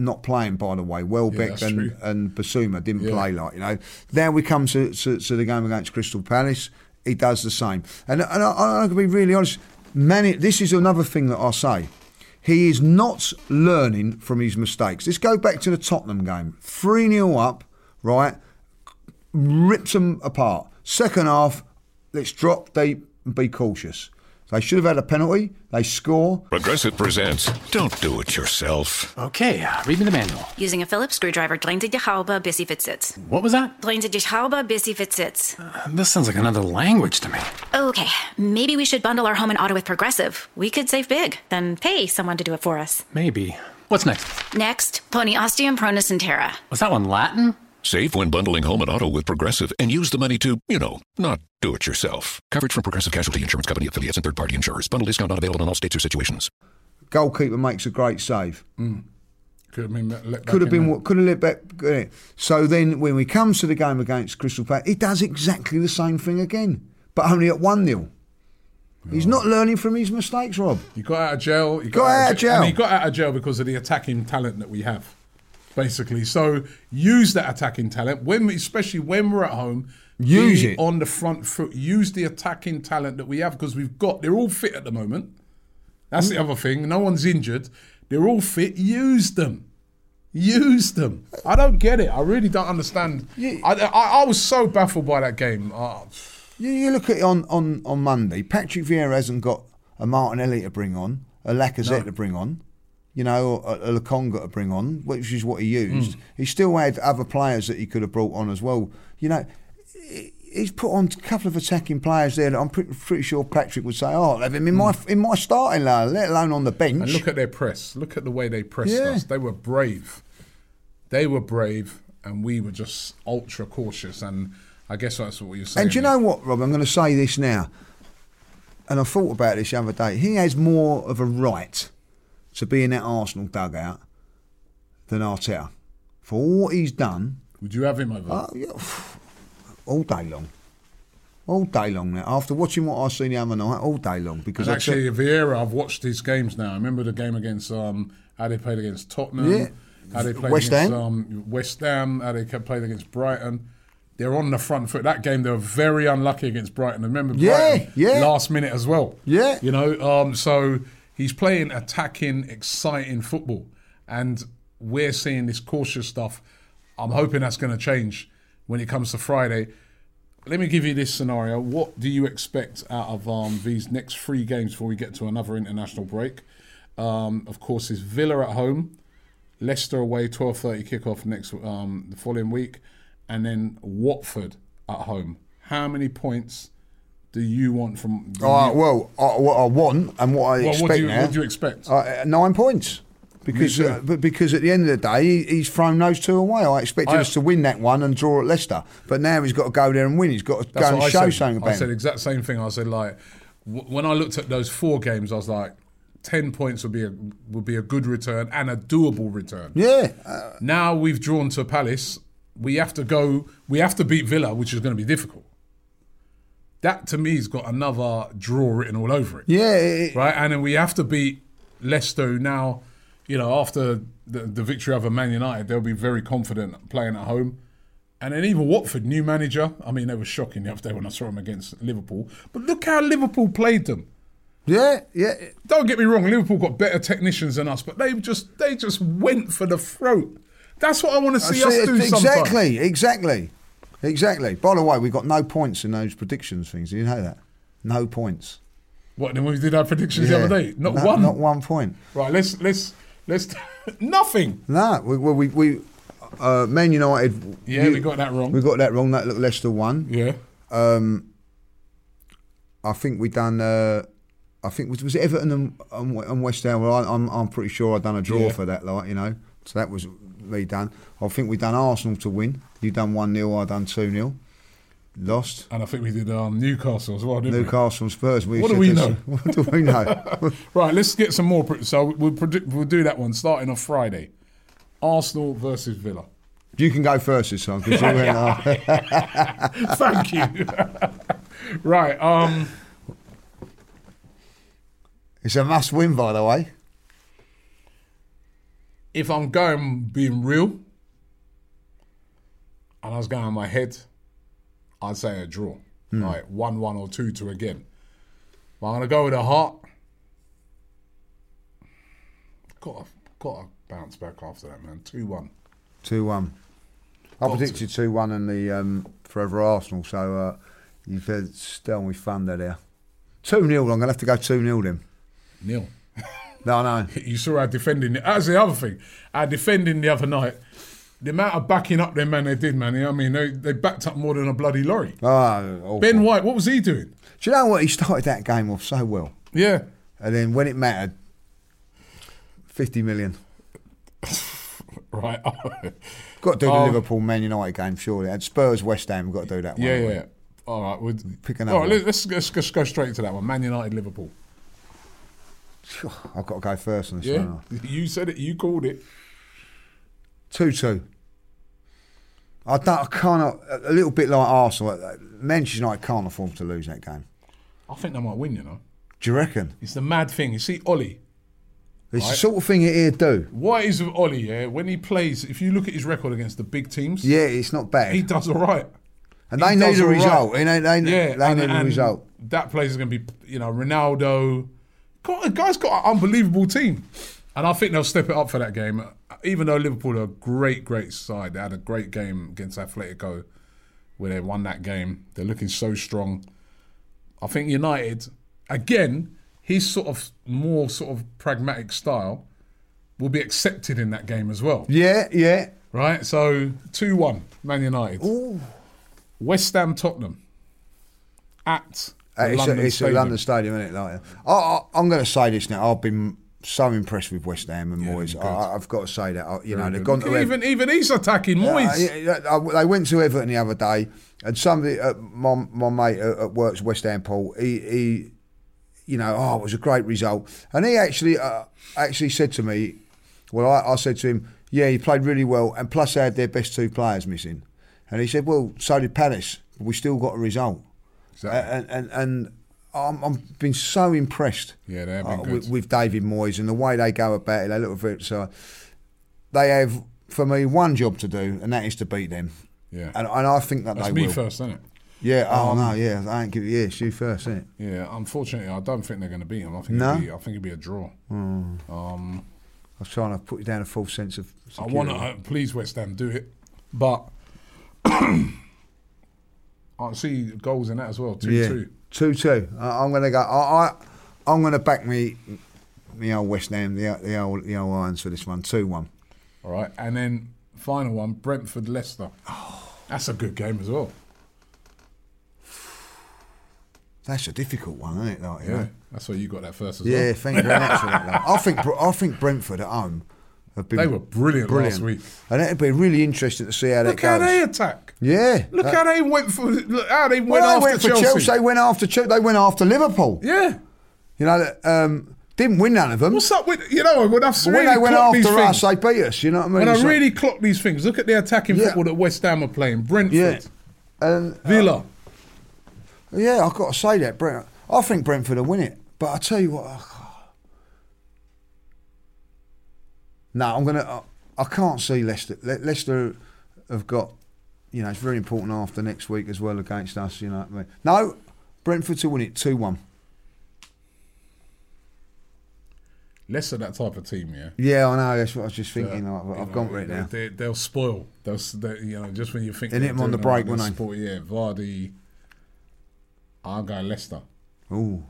not playing, by the way. Welbeck that's and, true. and Bissouma didn't Yeah. play, like you know. Now we come to, to, to the game against Crystal Palace. He does the same, and, and I, going to be really honest. Many, this is another thing that I say. He is not learning from his mistakes. Let's go back to the Tottenham game. 3 0 up, right? Rips them apart. Second half, let's drop deep and be cautious. They should have had a penalty. They score. Progressive presents Don't Do It Yourself. Okay, uh, read me the manual. Using a Phillips screwdriver, drain die Haube, bis sie fit sitzt. What was that? Drain die Haube, bis sie fit sitzt. This sounds like another language to me. Okay, maybe we should bundle our home and auto with Progressive. We could save big, then pay someone to do it for us. Maybe. What's next? Next, Pony Osteum Pronus and Terra. Was that one Latin? Save when bundling home and auto with Progressive and use the money to, you know, not do it yourself. Coverage from Progressive Casualty Insurance Company affiliates and third party insurers. Bundle discount not available in all states or situations. Goalkeeper makes a great save. Mm. Could have been let Could have in been there. what could have let back. So then, when we come to the game against Crystal Palace, he does exactly the same thing again, but only at one 0 He's not learning from his mistakes, Rob. He got out of jail. He Got out of jail. And he got out of jail because of the attacking talent that we have, basically. So use that attacking talent when, especially when we're at home. Use it. on the front foot. Use the attacking talent that we have because we've got. They're all fit at the moment. That's the other thing. No one's injured. They're all fit. Use them. Use them. I don't get it. I really don't understand. I, I, I was so baffled by that game. Uh, You, you look at it on, on, on Monday. Patrick Vieira hasn't got a Martinelli to bring on, a Lacazette No. to bring on, you know, a, a Lokonga to bring on, which is what he used. Hmm. He still had other players that he could have brought on as well. You know, he's put on a couple of attacking players there that I'm pretty, pretty sure Patrick would say, "Oh, have him in my hmm. in my starting line, let alone on the bench." And look at their press. Look at the way they pressed Yeah. us. They were brave. They were brave, and we were just ultra cautious. And I guess that's what you're saying. And do you know what, Rob? I'm going to say this now. And I thought about this the other day. He has more of a right to be in that Arsenal dugout than Arteta. For what he's done, Would you have him over? uh, yeah, [SIGHS] all day long. All day long now. After watching what I seen the other night, all day long. Because and actually, Vieira, I've watched his games now. I remember the game against um, how they played against Tottenham. Yeah. How they played West against Ham. Um, West Ham. How they played against Brighton. They're on the front foot. That game, they were very unlucky against Brighton. Remember, Yeah, Brighton, yeah. last minute as well. Yeah. you know. Um, so he's playing attacking, exciting football, and we're seeing this cautious stuff. I'm hoping that's going to change when it comes to Friday. Let me give you this scenario. What do you expect out of um, these next three games before we get to another international break? Um, of course, is Villa at home, Leicester away, twelve thirty kickoff next um, the following week, and then Watford at home. How many points do you want from? Uh, you- well, I, what I want and what I Well, expect what do you- now. what do you expect? Uh, nine points. Because, uh, but because at the end of the day, he, he's thrown those two away. I expected I- us to win that one and draw at Leicester, but now he's got to go there and win. He's got to go and I show said. something I said him. exact same thing. I said like w- when I looked at those four games, I was like, ten points would be a would be a good return and a doable return. Yeah, uh, Now we've drawn to Palace. We have to go. We have to beat Villa, which is going to be difficult. That to me has got another draw written all over it. yeah. Right, and then we have to beat Leicester. Now, you know, after the, the victory over Man United, they'll be very confident playing at home. And then even Watford, new manager. I mean, they were shocking the other day when I saw them against Liverpool. But look how Liverpool played them. yeah, yeah. Don't get me wrong, Liverpool got better technicians than us, but they just they just went for the throat. That's what I want to see, I us see do Exactly, exactly, exactly. By the way, we got no points in those predictions things. Did you know that? No points. What then we did our predictions the other day? Not No- one. Not one point. Right, let's let's let's [LAUGHS] nothing. No, we we, we, we uh, Man United. Yeah, we got that wrong. We got that wrong. That look, Leicester won. Yeah. Um, I think we done. Uh, I think was, was it Everton and, and, West Ham. Well, I, I'm I'm pretty sure I done a draw Yeah. for that, like you know. So that was me done. I think we done Arsenal to win. You done one 0 I done two 0 Lost. And I think we did um, Newcastle as well, didn't we? Newcastle and Spurs. We What do we this- know? [LAUGHS] What do we know? [LAUGHS] Right, let's get some more. pre- So we'll predict, we'll do that one starting on Friday. Arsenal versus Villa. you can go first this time because you went. uh, [LAUGHS] Thank you. right. Um. it's a must win, by the way. If I'm going being real, and I was going on my head, I'd say a draw. Hmm. Like one one or two two again. But I'm gonna go with a heart. Got to, got to bounce back after that, man. Two one. Two one. I Got to. predicted two one in the um, Forever Arsenal, so uh, you've had still with thunder there. Two 0 I'm gonna have to go two 0 then. Nil. [LAUGHS] No, no. [LAUGHS] You saw our defending. That's the other thing. Our defending the other night. The amount of backing up them man they did, man. You know I mean, they, they backed up more than a bloody lorry. Oh, awful. Ben White, what was he doing? Do you know what? He started that game off so well, Yeah. and then when it mattered, fifty million. [LAUGHS] Right. [LAUGHS] Got to do the Um, Liverpool Man United game, surely. And Spurs West Ham, we've got to do that one. yeah, yeah. All right. we're picking up. all right, let's, let's, let's go straight to that one. Man United, Liverpool. I've got to go first on this Yeah. one. [LAUGHS] You said it. You called it. Two two. I don't. I can't. A little bit like Arsenal. uh, Manchester United can't afford to lose that game. I think they might win, you know. Do you reckon? It's the mad thing. You see, Ole. It's the sort of thing it here do. What is with Ole, yeah? When he plays, if you look at his record against the big teams, Yeah, it's not bad. he does all right. and he they need a result. They, they, they, Yeah, they and- need a result. That place is going to be, you know, Ronaldo. God, the guy's got an unbelievable team. And I think they'll step it up for that game. Even though Liverpool are a great, great side. They had a great game against Atletico where they won that game. They're looking so strong. I think United, again, his sort of more sort of pragmatic style will be accepted in that game as well. Yeah, yeah. Right? So 2 1, Man United. West Ham, Tottenham. At it's London a, it's Stadium. a London Stadium, isn't it? Like, I, I, I'm going to say this now. I've been so impressed with West Ham and Moyes. good. I, I've got to say that. I, you know, they've good. gone to Ev- even even he's attacking Moyes. yeah, yeah, I- they went to Everton the other day, and somebody, uh, my my mate at, at work's West Ham, Paul. He, he, you know, oh, it was a great result, and he actually uh, actually said to me, well, I, I said to him, yeah, he played really well, and plus they had their best two players missing, and he said, well, so did Palace, but we still got a result, Exactly. and and. and I'm, I've been so impressed Yeah, they have been uh, good. with, with David Moyes and the way they go about it. They look at it. So they have, for me, one job to do, and that is to beat them. Yeah. And, and I think that That's they me will. first, isn't it? Yeah. Oh Um, no. Yeah. I ain't give. Yeah. It's you first, isn't it? Yeah, unfortunately, I don't think they're going to beat him. I think No? it'll be, I think it'll be a draw. Um, I was trying to put you down a false sense of. I want to uh, please West Ham do it, but [CLEARS THROAT] I see goals in that as well. Two yeah, two. two two. I, I'm gonna go. I, I I'm gonna back me, the old West Ham, the the old the old Irons for this one. Two one. All right, and then final one, Brentford Leicester. Oh. That's a good game as well. That's a difficult one, isn't it? Like, you Yeah, know? that's why you got that first as Yeah, well. Yeah, thank you very much for that. love. I think I think Brentford at home They were brilliant last week. and it'd be really interesting to see how Look that how they attack. yeah, Look that- how they went for. Look how they went well, they after went for Chelsea. Chelsea. They went after Chelsea. They went after Liverpool. Yeah. You know, that, um, didn't win none of them. What's up with you know when I've really when they went after us, things, they beat us. You know what I mean? when I So- really clock these things, look at the attacking Yeah. football that West Ham are playing. Brentford, yeah, and uh, Villa. yeah, I've got to say that Brent. I think Brentford will win it, but I tell you what. I, no, I'm gonna. I, I can't see Leicester. Le- Leicester have got. You know, it's very important after next week as well against us. You know what I mean? No, Brentford to win it two one. Leicester, that type of team, yeah. Yeah, I know. That's what I was just thinking. Uh, like, but I've know, gone for it they, now. They, they'll spoil. They'll, they, you know, just when you think They they're hit 'em on the break, won't they'll spoil- Yeah, Vardy. I'll go Leicester. Ooh,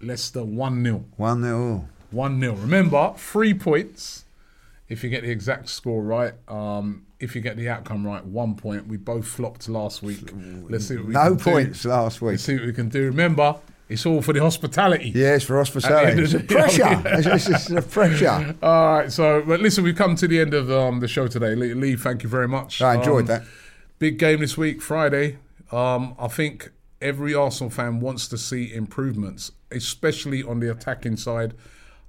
Leicester one 0 one nil. 1 0. Remember, three points if you get the exact score right. Um, if you get the outcome right, one point. We both flopped last week. Let's see what we No can points do. last week. Let's see what we can do. Remember, it's all for the hospitality. Yes, for hospitality. The It's end a of the- pressure. [LAUGHS] it's, it's, it's a pressure. All right, so but listen, we've come to the end of um, the show today. Lee, Lee, thank you very much. I enjoyed Um, that. Big game this week, Friday. Um, I think every Arsenal fan wants to see improvements, especially on the attacking side.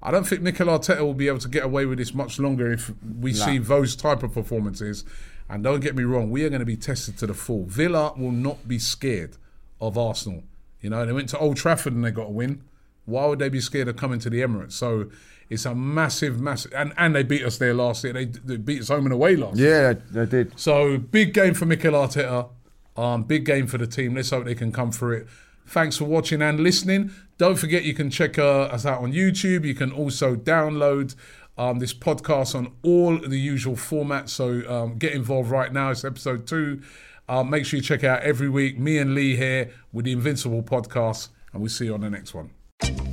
I don't think Mikel Arteta will be able to get away with this much longer if we see those type of performances. And don't get me wrong, we are going to be tested to the full. Villa will not be scared of Arsenal. You know, they went to Old Trafford and they got a win. Why would they be scared of coming to the Emirates? So it's a massive, massive, and, and they beat us there last year. They, they beat us home and away last year. Yeah, they, they did. So big game for Mikel Arteta. Um, big game for the team. Let's hope they can come through it. Thanks for watching and listening. Don't forget you can check uh, us out on YouTube. You can also download um, this podcast on all the usual formats. So um, get involved right now. It's episode two. Um, make sure you check out every week. Me and Lee here with the Invincible podcast, and we'll see you on the next one.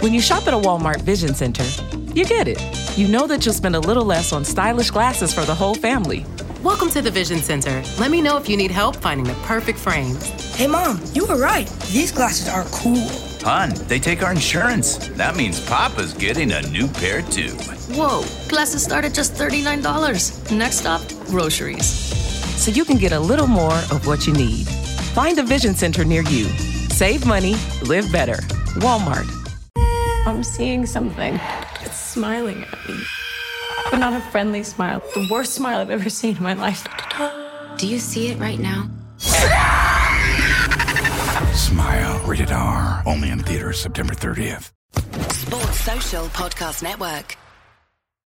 When you shop at a Walmart Vision Center, you get it. You know that you'll spend a little less on stylish glasses for the whole family. Welcome to the Vision Center. Let me know if you need help finding the perfect frames. Hey, Mom, you were right. These glasses are cool. Hun, they take our insurance. That means Papa's getting a new pair too. Whoa, glasses start at just $39. Next stop, groceries. So you can get a little more of what you need. Find a Vision Center near you. Save money, live better. Walmart. I'm seeing something. It's smiling at me. But not a friendly smile. The worst smile I've ever seen in my life. Do you see it right now? [LAUGHS] Smile. Rated R. Only in theaters September 30th. Sports Social Podcast Network.